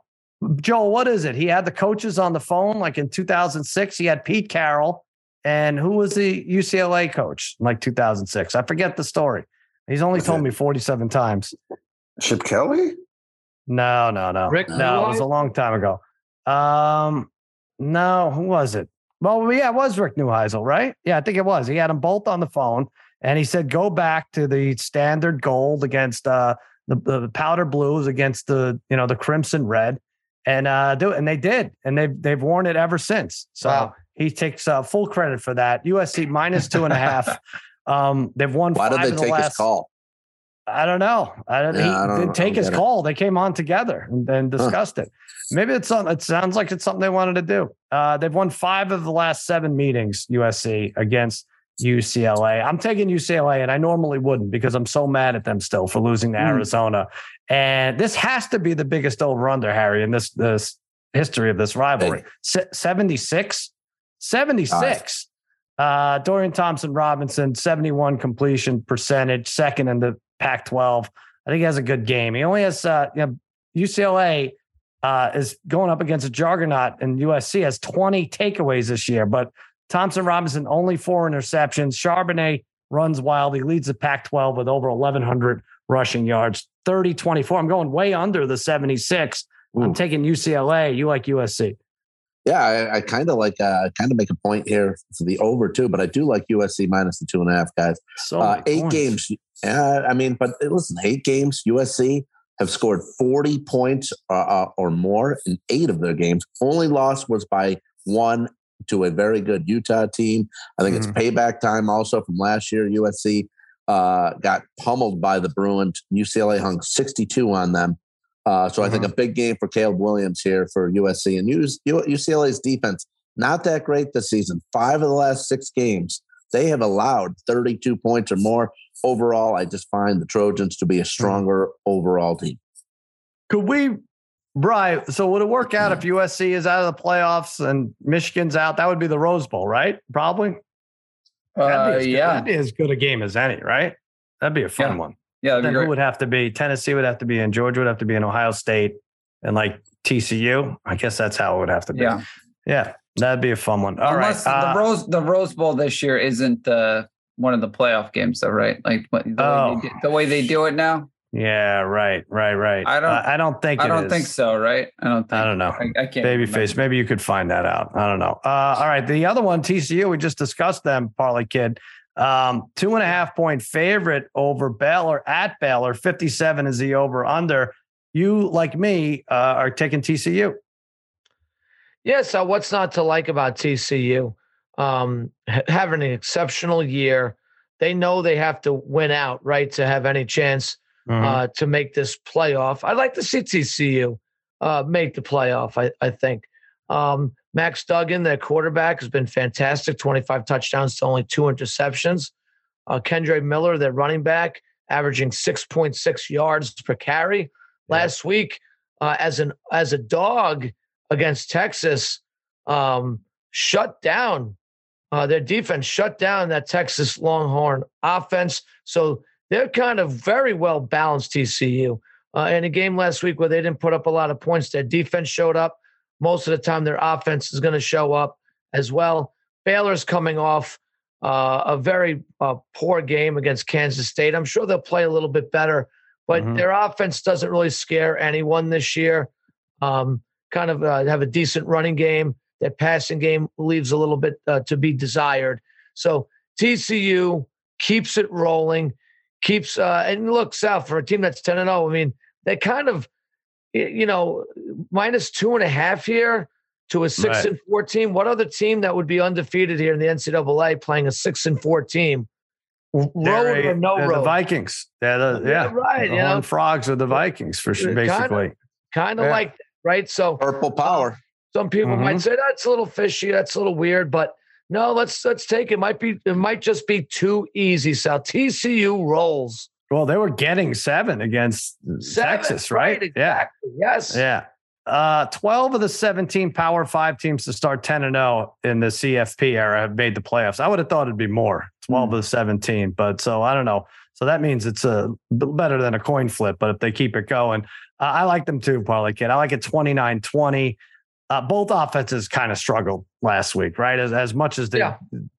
Joel, what is it? He had the coaches on the phone like in 2006. He had Pete Carroll, and who was the UCLA coach in like 2006? I forget the story. He's only Was told it- me 47 times. Chip Kelly? No, no, no. Rick no, it was a long time ago. Um, no, who was it? Well, yeah, it was Rick Neuheisel, right? Yeah, I think it was. He had them both on the phone, and he said, "Go back to the standard gold against uh, the, the powder blues against the you know the crimson red, and uh, do it." And they did, and they've they've worn it ever since. So Wow. he takes uh, full credit for that. USC minus two and a half. (laughs) Um, they've won. Why did five they the take last, his call? I don't know. I don't, Yeah, he I don't- didn't take don't his get it. call. They came on together and, and discussed it. Maybe it's something. It sounds like it's something they wanted to do. Uh, they've won five of the last seven meetings. USC against UCLA. I'm taking UCLA, and I normally wouldn't because I'm so mad at them still for losing to Mm. Arizona. And this has to be the biggest over under Harry in this this history of this rivalry. Se- 76, 76. Uh, Dorian Thompson Robinson, 71 completion percentage, second in the Pac 12. I think he has a good game. He only has, uh, you know, UCLA uh, is going up against a juggernaut, and USC has 20 takeaways this year. But Thompson Robinson, only four interceptions. Charbonnet runs wild. He leads the Pac 12 with over 1,100 rushing yards, 30 24. I'm going way under the 76. I'm taking UCLA. You like USC. Yeah, I, I kind of like uh kind of make a point here for the over too, but I do like USC minus the two and a half guys. So Uh, eight points. games. Uh, I mean, but listen, eight games. USC have scored forty points uh, uh, or more in eight of their games. Only loss was by one to a very good Utah team. I think it's payback time also from last year. USC uh, got pummeled by the Bruins. UCLA hung sixty-two on them. Uh, so I think a big game for Caleb Williams here for USC and UCLA's defense not that great this season. Five of the last six games they have allowed 32 points or more overall. I just find the Trojans to be a stronger overall team. Could we Bry, so would it work out if USC is out of the playoffs and Michigan's out? That would be the Rose Bowl, right? Probably. Uh, be yeah. Good, that'd be as good a game as any, right? That'd be a fun Yeah. one. Yeah. Then who would have to be? Tennessee would have to be in. Georgia would have to be in. Ohio State and like TCU. I guess that's how it would have to be. Yeah. Yeah. That'd be a fun one. All right. Unless uh, the Rose the Rose Bowl this year isn't uh, one of the playoff games, though, right? Like what, the, Oh. way do- the way they do it now. Yeah. Right. Right. Right. I don't- Uh, I don't think. I don't is. think so, right? I don't think. I don't know. I, I can't. Babyface. remember. Maybe you could find that out. I don't know. Uh, all right. The other one, TCU, we just discussed them, Parlay Kid. Um, two and a half point favorite over Baylor at Baylor. 57 is the over under. You, like me, uh, are taking TCU. Yeah, so what's not to like about TCU? Um, having an exceptional year. They know they have to win out, right, to have any chance Mm-hmm. uh, to make this playoff. I'd like to see TCU uh, make the playoff, I, I think. Um, Max Duggan, their quarterback, has been fantastic 25 touchdowns to only two interceptions. Uh, Kendre Miller, their running back, averaging 6.6 yards per carry. Last week, uh, as an as a dog against Texas, um, shut down uh, their defense, shut down that Texas Longhorn offense. So they're kind of very well balanced TCU. Uh, in a game last week where they didn't put up a lot of points, their defense showed up. Most of the time, their offense is going to show up as well. Baylor's coming off uh, a very uh, poor game against Kansas State. I'm sure they'll play a little bit better, but Mhm. their offense doesn't really scare anyone this year. Um, kind of uh, have a decent running game. Their passing game leaves a little bit uh, to be desired. So TCU keeps it rolling, keeps uh, and look South for a team that's ten and zero. I mean, they kind of, you know, minus two and a half here to a six Right. and four team. What other team that would be undefeated here in the NCAA playing a six and four team? Road They're, or no road? the Vikings. They're the, Yeah, yeah, right, The you know. Horned Frogs are the Vikings for sure, kinda. basically. Kind of Yeah. like that, right? So Purple power. Some people Mhm. might say that's a little fishy, that's a little weird, but no, let's let's take it. Might be it might just be too easy. Sal TCU rolls Well, they were getting seven against Seven, Texas, right? Yeah. Exactly. Yes. Yeah. Uh, 12 of the 17 Power Five teams to start 10 and 0 in the CFP era have made the playoffs. I would have thought it'd be more, 12 of the 17, but so I don't know. So that means it's a better than a coin flip. But if they keep it going, uh, I like them too, Parlay Kid. I like it 29 20. Uh, both offenses kind of struggled last week, right? As, as much as they, Yeah.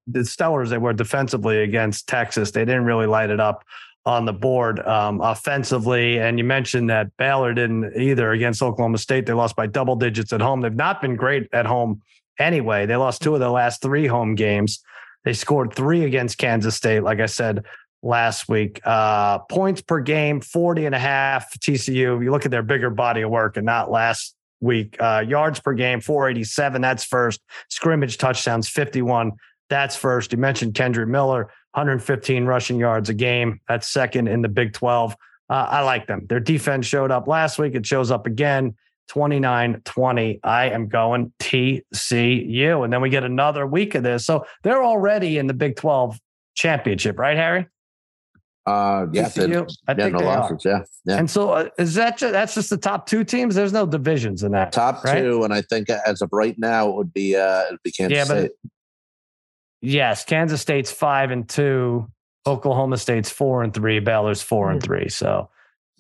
the stellar as they were defensively against Texas, they didn't really light it up on the board um, offensively. And you mentioned that Baylor didn't either against Oklahoma State. They lost by double digits at home. They've not been great at home anyway. They lost two of their last three home games. They scored three against Kansas State, like I said last week. Uh, points per game, 40 and a half. TCU, you look at their bigger body of work and not last week. Uh, yards per game, 487. That's first. Scrimmage touchdowns, 51. That's first. You mentioned Kendrick Miller, 115 rushing yards a game. That's second in the Big 12. Uh, I like them. Their defense showed up last week. It shows up again. 29 20. I am going TCU. And then we get another week of this. So they're already in the Big 12 championship, right, Harry? Uh, yeah, they- TCU? I yeah, think no they are. Yeah, yeah. And so uh, is that just, that's just the top two teams? There's no divisions in that. Top right? two, and I think as of right now, it would be uh, it would be Kansas Yeah, but Yes, Kansas State's five and two, Oklahoma State's four and three, Baylor's 4 and three. So,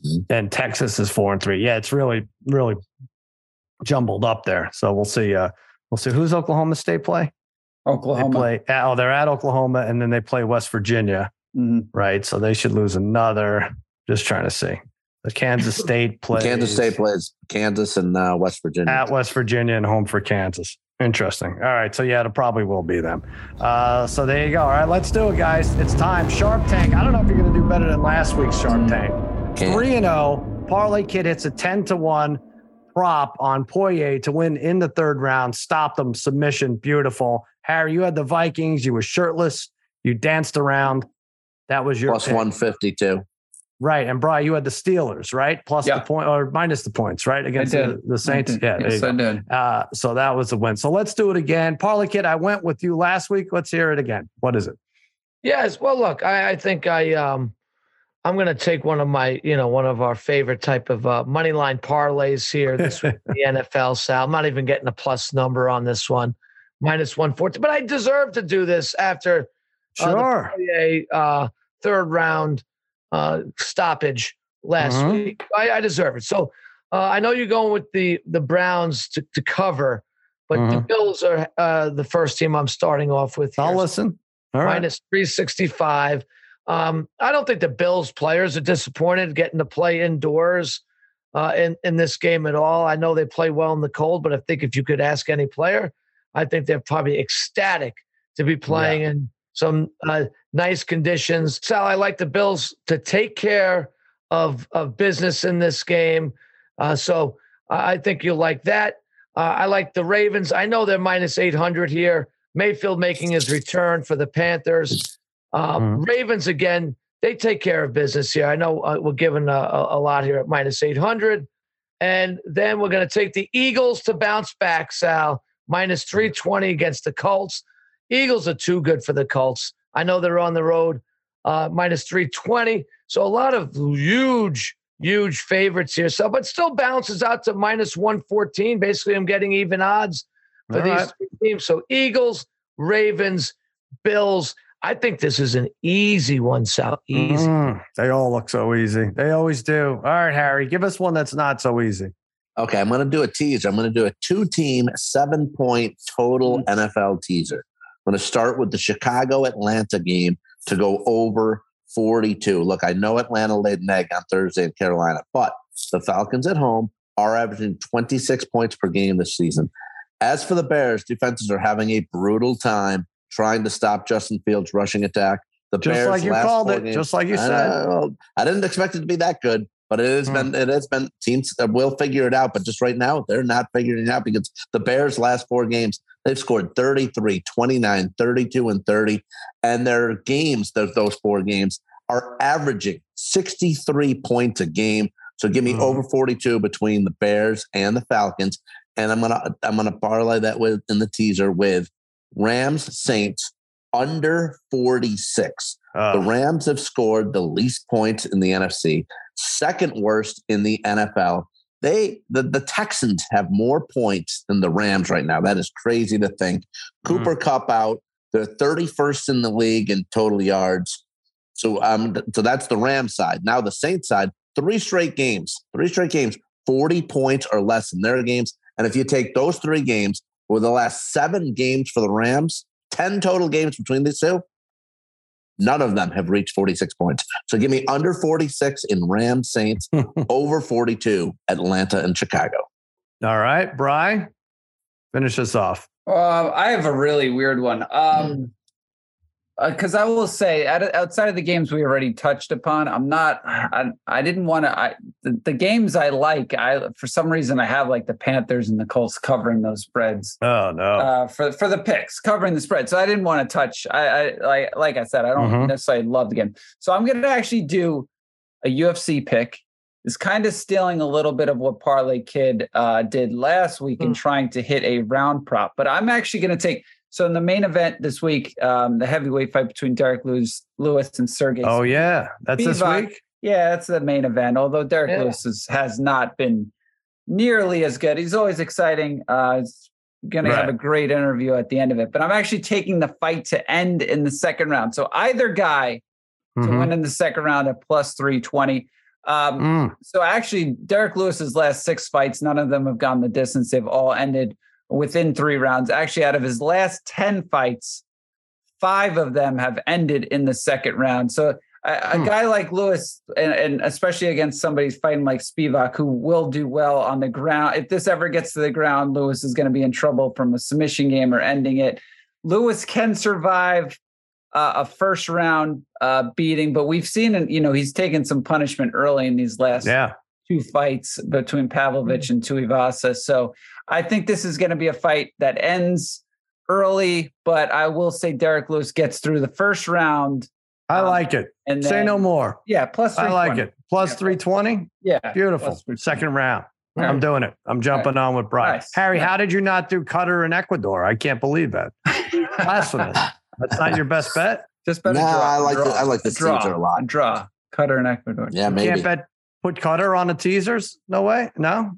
Mhm. and Texas is four and three. Yeah, it's really, really jumbled up there. So we'll see. Uh, we'll see who's Oklahoma State play. They Oklahoma. play. Oh, they're at Oklahoma, and then they play West Virginia, Mhm. right? So they should lose another. Just trying to see. The Kansas (laughs) State plays Kansas State plays Kansas and uh, West Virginia. at West Virginia and home for Kansas. Interesting. All right. So, yeah, it probably will be them. Uh, so, there you go. All right. Let's do it, guys. It's time. Sharp Tank. I don't know if you're going to do better than last week's Sharp Tank. 3 and 0. Parlay Kid hits a 10 to 1 prop on Poirier to win in the third round. Stop them. Submission. Beautiful. Harry, you had the Vikings. You were shirtless. You danced around. That was your plus pick. one fifty two. Right. And Brian, you had the Steelers, right? Plus Yeah. the point or minus the points, right? Against the, the Saints. Yeah. yes, I did. Uh, so that was a win. So let's do it again. Parlay Kid, I went with you last week. Let's hear it again. What is it? Yes. Well, look, I, I think I um I'm going to take one of my, you know, one of our favorite type of uh, money line parlays here this week, the (laughs) NFL. Sal, I'm not even getting a plus number on this one, minus 140. But I deserve to do this after uh, Sure. a uh, third round uh, stoppage last Mhm. week. I, I deserve it. So uh, I know you're going with the the Browns to, to cover, but the Mhm. Bills are uh, the first team I'm starting off with. I'll here. listen. All right. minus 365. Um, I don't think the Bills players are disappointed getting to play indoors uh, in, in this game at all. I know they play well in the cold, but I think if you could ask any player, I think they're probably ecstatic to be playing in some uh, nice conditions. Sal, I like the Bills to take care of, of business in this game. Uh, so I think you'll like that. Uh, I like the Ravens. I know they're minus 800 here. Mayfield making his return for the Panthers. Uh, Mhm. Ravens again, they take care of business here. I know uh, we're given a, a, a lot here at minus 800. And then we're going to take the Eagles to bounce back, Sal, minus 320 against the Colts. Eagles are too good for the Colts. I know they're on the road, uh, minus 320. So a lot of huge, huge favorites here. So, but still bounces out to minus 114. Basically, I'm getting even odds for All these right. three teams. So Eagles, Ravens, Bills. I think this is an easy one, Sal. Easy. Mm, they all look so easy. They always do. All right, Harry, give us one that's not so easy. Okay, I'm going to do a teaser. I'm going to do a two team, seven point total NFL teaser. I'm going to start with the Chicago Atlanta game to go over 42. Look, I know Atlanta laid an egg on Thursday in Carolina, but the Falcons at home are averaging 26 points per game this season. As for the Bears, defenses are having a brutal time trying to stop Justin Fields' rushing attack. The Bears, Just Bears like you called it, games- just like you I said. know. I didn't expect it to be that good, but it has Hmm. been. It has been. Teams that will figure it out, but just right now they're not figuring it out because the Bears' last four games they've scored 33, 29, 32, and 30, and their games, those those four games, are averaging 63 points a game. So give me Mhm. over 42 between the Bears and the Falcons, and I'm gonna I'm gonna parlay that with in the teaser with Rams Saints under 46. The Rams have scored the least points in the NFC, second worst in the NFL. They the, the Texans have more points than the Rams right now. That is crazy to think. Cooper Kupp out. They're 31st in the league in total yards. So um so that's the Rams side. Now the Saints side, three straight games, three straight games, 40 points or less in their games. And if you take those three games over the last seven games for the Rams, 10 total games between these two, None of them have reached 46 points. So give me under 46 in Rams Saints, (laughs) over 42 Atlanta and Chicago. all right, Bry, finish us off. Uh, I have a really weird one. Um, because I will say, outside of the games we already touched upon, I'm not. I, I didn't want to. I the, the games I like. I for some reason I have like the Panthers and the Colts covering those spreads Oh no. uh, for for the picks covering the spread. So I didn't want to touch. I, I like like I said, I don't Mhm. necessarily love the game. So I'm going to actually do a UFC pick. It's kind of stealing a little bit of what Parlay Kid uh, did last week in trying to hit a round prop. But I'm actually going to take. So in the main event this week, um, the heavyweight fight between Derrick Lewis, Lewis and Sergey. oh yeah, that's this week. Yeah, that's the main event. Although Derrick Yeah. Lewis is, has not been nearly as good. He's always exciting. Uh, he's going to have a great interview at the end of it. But I'm actually taking the fight to end in the second round. So either guy to Mhm. win in the second round at plus 320. Um, Mm. so actually, Derrick Lewis's last six fights, none of them have gone the distance. They've all ended within three rounds. Actually, out of his last 10 fights, five of them have ended in the second round. So a, a Hmm. guy like Lewis, and, and especially against somebody fighting like Spivak, who will do well on the ground. If this ever gets to the ground, Lewis is going to be in trouble from a submission game or ending it. Lewis can survive uh, a first round uh, beating, but we've seen, and you know, he's taken some punishment early in these last Yeah. two fights between Pavlovich and Tuivasa. So I think this is going to be a fight that ends early, but I will say Derrick Lewis gets through the first round. I Um, like it. And Say no more. Yeah, plus I like 320. it. Plus Yeah. 320. Yeah, Beautiful. plus Second round. All I'm doing it. I'm jumping on with Brian. Nice. Harry, Nice. how did you not do Qatar in Ecuador? I can't believe that. (laughs) Blasphemous. That's not your best bet. Just better No, draw. I like draw, the- I like the draw, teaser a lot. Draw. Qatar and Ecuador. Yeah, You maybe. Can't bet put Qatar on the teasers? No way. No,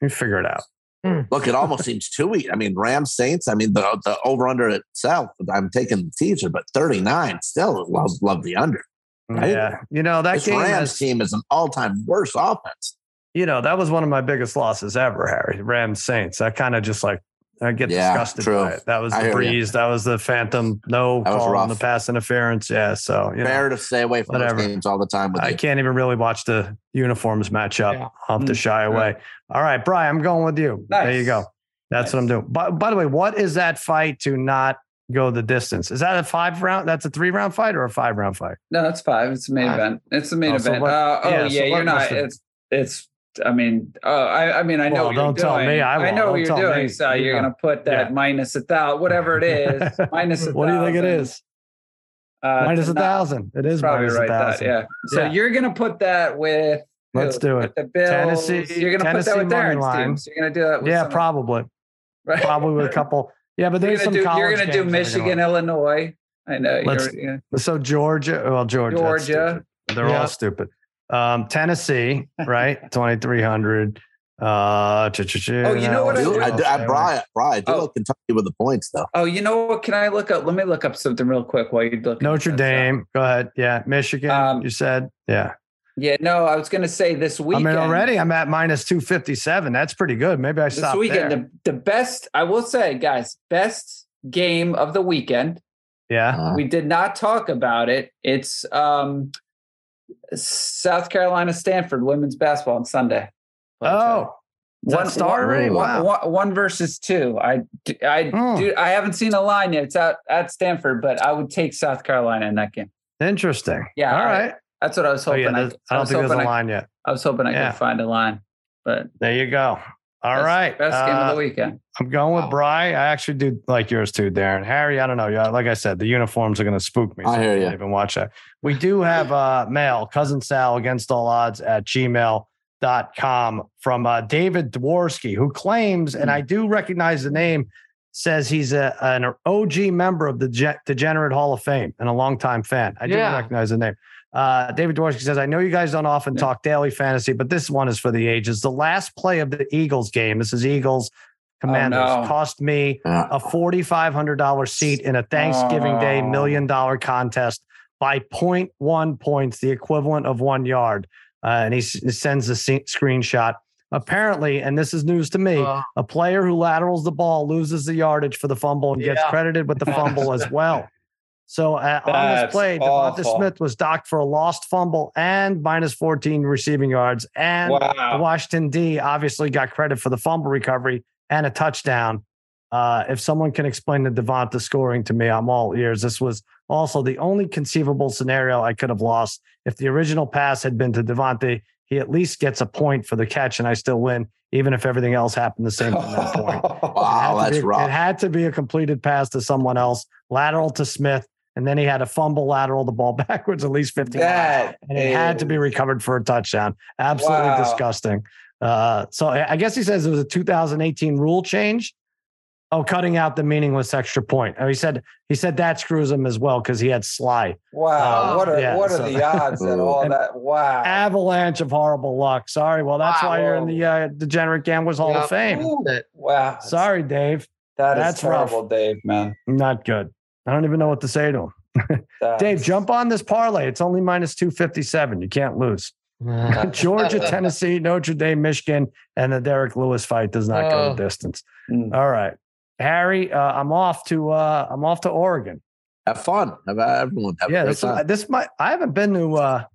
you figure it out. Hmm. Look, it almost seems too easy. I mean, Rams Saints. I mean, the the over under itself. I'm taking the teaser, but 39 still love love the under. Right? Yeah, you know that this game. Rams has- team is an all time worst offense. you know that was one of my biggest losses ever, Harry. Rams Saints. I kind of just like I get Yeah, disgusted true. by it. That was I the hear ya. breeze. That was the phantom. No That call on the rough. pass interference. Yeah, so you know, Fair to stay away from whatever. those games all the time with I you. can't even really watch the uniforms match up. Yeah. I'll have to Mm, shy away. All right, Brian, I'm going with you. There you go. That's what I'm doing. By, by the way, what is that fight to not go the distance? Is that a five round? That's a three round fight or a five round fight? No, that's five. It's the main Five. event. It's the main Oh, so event. what- uh, oh yeah, yeah, so you're not. must It's it's. I mean, uh, I I mean, I know Well, what you're don't tell doing. me. I know Don't what you're doing. me. So You you're know. gonna put that Yeah. minus a thousand, whatever it is, (laughs) minus a what do you think it is? Uh, minus a not- thousand. It is Probably minus a right. That thousand. yeah. So Yeah. you're gonna put that with. Let's do With it. The Bills. Tennessee- You're gonna put that with Darren's line. teams. You're gonna do that. With Yeah, some- probably. right? Probably with a (laughs) couple. Yeah, but there's some do. college You're gonna do games that are Michigan, Illinois. I know. Let's- You're, yeah. So Georgia, well, Georgia, Georgia. They're Yeah. all stupid. Um, Tennessee, right? (laughs) Twenty three hundred. Uh, Oh, you know what I I do, I do, Brian, Brian, I do Oh. like Kentucky with the points though. Oh, you know what? Can I look up? Let me look up something real quick while you look. Notre Dame. Go ahead. Yeah, Michigan. Um, you said. Yeah. Yeah, no, I was going to say this weekend. I mean, already I'm at minus two fifty seven. That's pretty good. Maybe I this weekend, there. the, the best. I will say, guys, best game of the weekend. Yeah. Uh, We did not talk about it. It's um, South Carolina Stanford women's basketball on Sunday. Oh, one Oh, Is already? one- Wow. one- one versus two. I, I, Hmm. do, I haven't seen a line yet. It's out at Stanford, but I would take South Carolina in that game. interesting. Yeah, All I- right. That's what I was Oh, hoping. yeah, I, there's- I don't was think there's a line yet. I was hoping I Yeah. could find a line, but There you go. All best, right. best game of Uh, the weekend. I'm going with Wow. Bry. I actually do like yours too, Darren. Harry, I don't know. Yeah, like I said, the uniforms are going to spook me. I hear can't. Even watch that. We do have uh, mail, cousin Sal against all odds at gmail.com from uh, David Dworsky, who claims, and I do recognize the name, says he's a, an OG member of the Ge- Degenerate Hall of Fame and a longtime fan. I do Yeah. recognize the name. Uh, David Dworsky says, I know you guys don't often talk daily fantasy, but this one is for the ages. The last play of the Eagles game, this is Eagles Commanders, no. cost me a $4,500 seat in a Thanksgiving Day Oh. million dollar contest by 0.1 points, the equivalent of one yard. Uh, and he s- sends a screenshot. Apparently, and this is news to me, Uh, a player who laterals the ball loses the yardage for the fumble and gets credited with the fumble as well. (laughs) So uh, on this play, Devonta. Smith was docked for a lost fumble and minus 14 receiving yards. And Wow. Washington D obviously got credit for the fumble recovery and a touchdown. Uh, if someone can explain the Devonta scoring to me, I'm all ears. This was also the only conceivable scenario I could have lost. If the original pass had been to Devonta, he at least gets a point for the catch, and I still win, even if everything else happened the same from that point. Wow, that's be- rough. It had to be a completed pass to someone else, lateral to Smith, and then he had a fumble lateral the ball (laughs) backwards at least 15 yards and it had to be recovered for a touchdown. Absolutely Wow. disgusting. Uh, so I I guess he says it was a 2018 rule change. Oh, cutting out the meaningless extra point. Oh, he said he said that screws him as well because he had Slye. Wow. Uh, what are yeah, what are so- the (laughs) odds that all that? Wow. Avalanche of horrible luck. Sorry. Well, that's Wow. why you're in the uh, Degenerate Gamblers Hall Yeah. of Fame. Ooh, wow. Sorry, Dave. That is that's rough. terrible, Dave. Man. Not good. I don't even know what to say to him. (laughs) Dave, jump on this parlay. It's only minus 257. You can't lose. (laughs) Georgia, (laughs) Tennessee, Notre Dame, Michigan, and the Derrick Lewis fight does not go Oh. the distance. Mm. All right, Harry, uh, I'm off to uh, I'm off to Oregon. Have fun. Have everyone have yeah, this this might I haven't been to.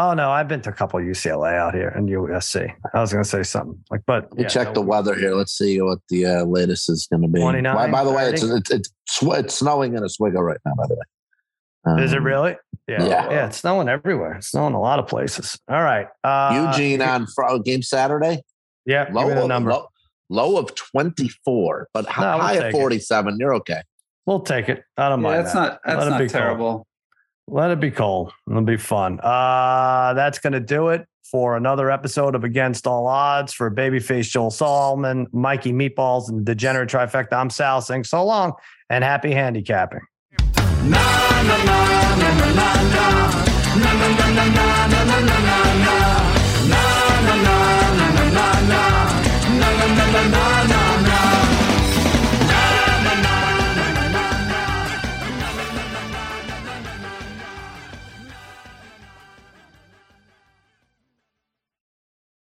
Oh no, I've been to a couple UCLA out here and USC. I was going to say something like, but Let me yeah, check no, the weather here. Let's see what the uh, latest is going to be. 29, by, by the way, it's it's it's, it's snowing in Oswego right now. By the way, Is it Um, really? Yeah, Yeah. yeah. It's snowing everywhere. It's snowing a lot of places. All right, uh, Eugene on Fr- game Saturday. Yeah, Low of, number. low, low of twenty four, but No, high we'll high of forty seven. You're okay. We'll take it. I don't Yeah, mind. that's that. not that's Let it not be cold. Let it be cold. It'll be fun. Uh, that's going to do it for another episode of Against All Odds for Babyface Joel Solomon, Mikey Meatballs, and Degenerate Trifecta. I'm Sal saying so long and happy handicapping. Na, na, na,